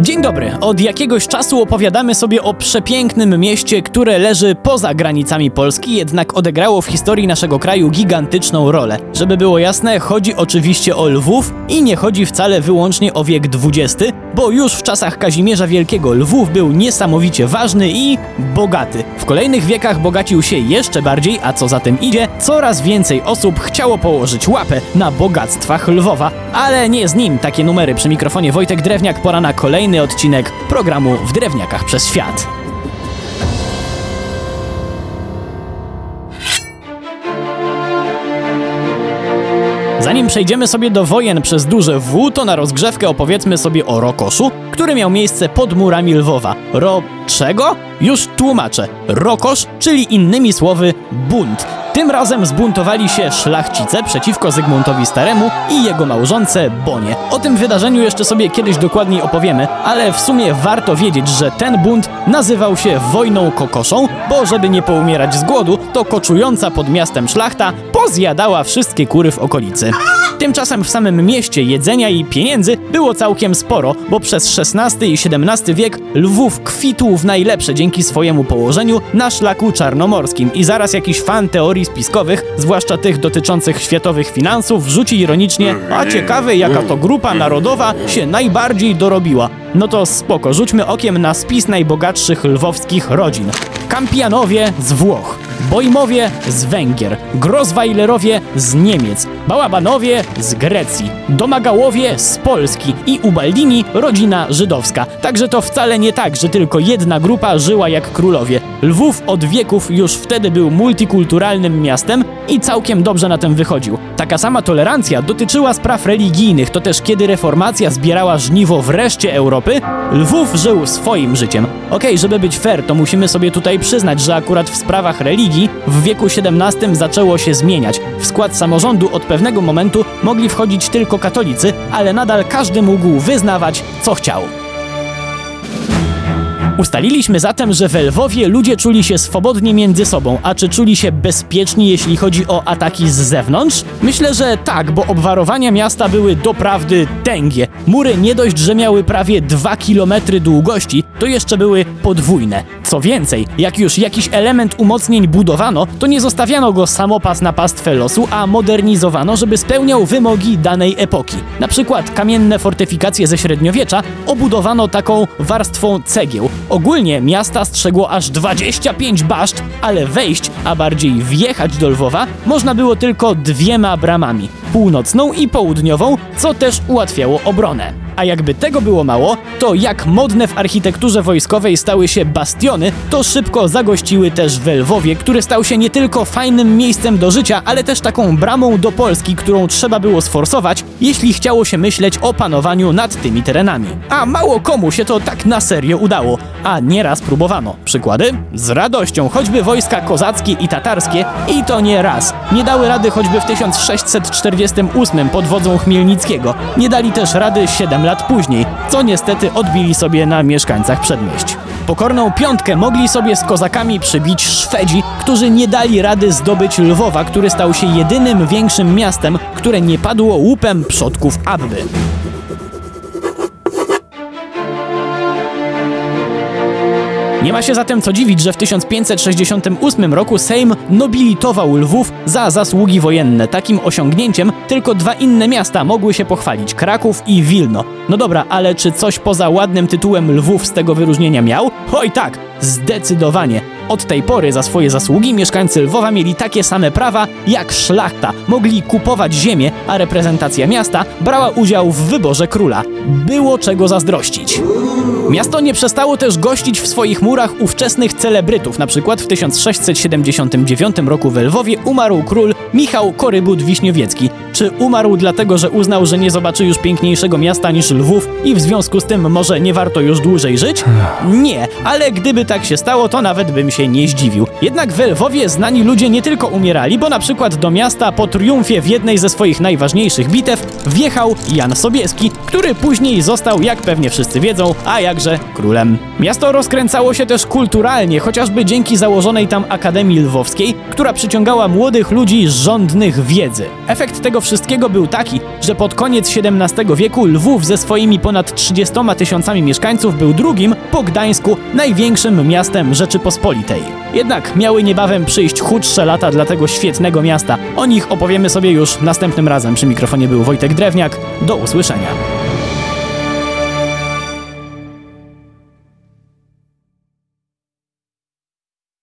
Dzień dobry. Od jakiegoś czasu opowiadamy sobie o przepięknym mieście, które leży poza granicami Polski, jednak odegrało w historii naszego kraju gigantyczną rolę. Żeby było jasne, chodzi oczywiście o Lwów i nie chodzi wcale wyłącznie o wiek XX, bo już w czasach Kazimierza Wielkiego Lwów był niesamowicie ważny i bogaty. W kolejnych wiekach bogacił się jeszcze bardziej, a co za tym idzie, coraz więcej osób chciało położyć łapę na bogactwach Lwowa, ale nie z nim takie numery przy mikrofonie Wojtek Drewniak, pora na kolejny odcinek programu W Drewniakach przez Świat. Zanim przejdziemy sobie do wojen przez duże W, to na rozgrzewkę opowiedzmy sobie o Rokoszu, który miał miejsce pod murami Lwowa. Ro... czego? Już tłumaczę. Rokosz, czyli innymi słowy bunt. Tym razem zbuntowali się szlachcice przeciwko Zygmuntowi Staremu i jego małżonce Bonie. O tym wydarzeniu jeszcze sobie kiedyś dokładniej opowiemy, ale w sumie warto wiedzieć, że ten bunt nazywał się wojną kokoszą, bo żeby nie poumierać z głodu, to koczująca pod miastem szlachta pozjadała wszystkie kury w okolicy. Tymczasem w samym mieście jedzenia i pieniędzy było całkiem sporo, bo przez XVI i XVII wiek Lwów kwitł w najlepsze dzięki swojemu położeniu na szlaku czarnomorskim i zaraz jakiś fan teorii spiskowych, zwłaszcza tych dotyczących światowych finansów, rzuci ironicznie, a ciekawe jaka to grupa narodowa się najbardziej dorobiła. No to spoko, rzućmy okiem na spis najbogatszych lwowskich rodzin. Kampianowie z Włoch, Bojmowie z Węgier, Grozweilerowie z Niemiec, Bałabanowie z Grecji, Domagałowie z Polski i Ubaldini rodzina żydowska. Także to wcale nie tak, że tylko jedna grupa żyła jak królowie. Lwów od wieków już wtedy był multikulturalnym miastem i całkiem dobrze na tym wychodził. Taka sama tolerancja dotyczyła spraw religijnych, to też kiedy reformacja zbierała żniwo w reszcie Europy, Lwów żył swoim życiem. Okej, żeby być fair, to musimy sobie tutaj przyznać, że akurat w sprawach religii w wieku XVII zaczęło się zmieniać. W skład samorządu od pewnego momentu mogli wchodzić tylko katolicy, ale nadal każdy mógł wyznawać, co chciał. Ustaliliśmy zatem, że w Lwowie ludzie czuli się swobodnie między sobą, a czy czuli się bezpieczni, jeśli chodzi o ataki z zewnątrz? Myślę, że tak, bo obwarowania miasta były doprawdy tęgie. Mury nie dość, że miały prawie 2 km długości, to jeszcze były podwójne. Co więcej, jak już jakiś element umocnień budowano, to nie zostawiano go samopas na pastwę losu, a modernizowano, żeby spełniał wymogi danej epoki. Na przykład kamienne fortyfikacje ze średniowiecza obudowano taką warstwą cegieł. Ogólnie miasta strzegło aż 25 baszt, ale wejść, a bardziej wjechać do Lwowa można było tylko dwiema bramami północną i południową, co też ułatwiało obronę. A jakby tego było mało, to jak modne w architekturze wojskowej stały się bastiony, to szybko zagościły też w Lwowie, który stał się nie tylko fajnym miejscem do życia, ale też taką bramą do Polski, którą trzeba było sforsować, jeśli chciało się myśleć o panowaniu nad tymi terenami. A mało komu się to tak na serio udało, a nieraz próbowano. Przykłady? Z radością, choćby wojska kozackie i tatarskie, i to nie raz. Nie dały rady choćby w 1648 pod wodzą Chmielnickiego. Nie dali też rady 7 lat później, co niestety odbili sobie na mieszkańcach przedmieść. Pokorną piątkę mogli sobie z kozakami przybić Szwedzi, którzy nie dali rady zdobyć Lwowa, który stał się jedynym większym miastem, które nie padło łupem przodków Abby. Nie ma się zatem co dziwić, że w 1568 roku Sejm nobilitował Lwów za zasługi wojenne. Takim osiągnięciem tylko dwa inne miasta mogły się pochwalić Kraków i Wilno. No dobra, ale czy coś poza ładnym tytułem Lwów z tego wyróżnienia miał? Oj tak, zdecydowanie. Od tej pory za swoje zasługi mieszkańcy Lwowa mieli takie same prawa jak szlachta. Mogli kupować ziemię, a reprezentacja miasta brała udział w wyborze króla. Było czego zazdrościć. Miasto nie przestało też gościć w swoich murach ówczesnych celebrytów. Na przykład w 1679 roku w Lwowie umarł król Michał Korybut Wiśniowiecki. Czy umarł dlatego, że uznał, że nie zobaczy już piękniejszego miasta niż Lwów i w związku z tym może nie warto już dłużej żyć? Nie, ale gdyby tak się stało, to nawet bym się nie zdziwił. Jednak w Lwowie znani ludzie nie tylko umierali, bo na przykład do miasta po triumfie w jednej ze swoich najważniejszych bitew wjechał Jan Sobieski, który później został, jak pewnie wszyscy wiedzą, a jakże królem. Miasto rozkręcało się też kulturalnie, chociażby dzięki założonej tam Akademii Lwowskiej, która przyciągała młodych ludzi żądnych wiedzy. Efekt tego wszystkiego był taki, że pod koniec XVII wieku Lwów ze swoimi ponad 30 tysiącami mieszkańców był drugim po Gdańsku największym miastem Rzeczypospolitej. Jednak miały niebawem przyjść chudsze lata dla tego świetnego miasta. O nich opowiemy sobie już następnym razem. Przy mikrofonie był Wojtek Drewniak. Do usłyszenia.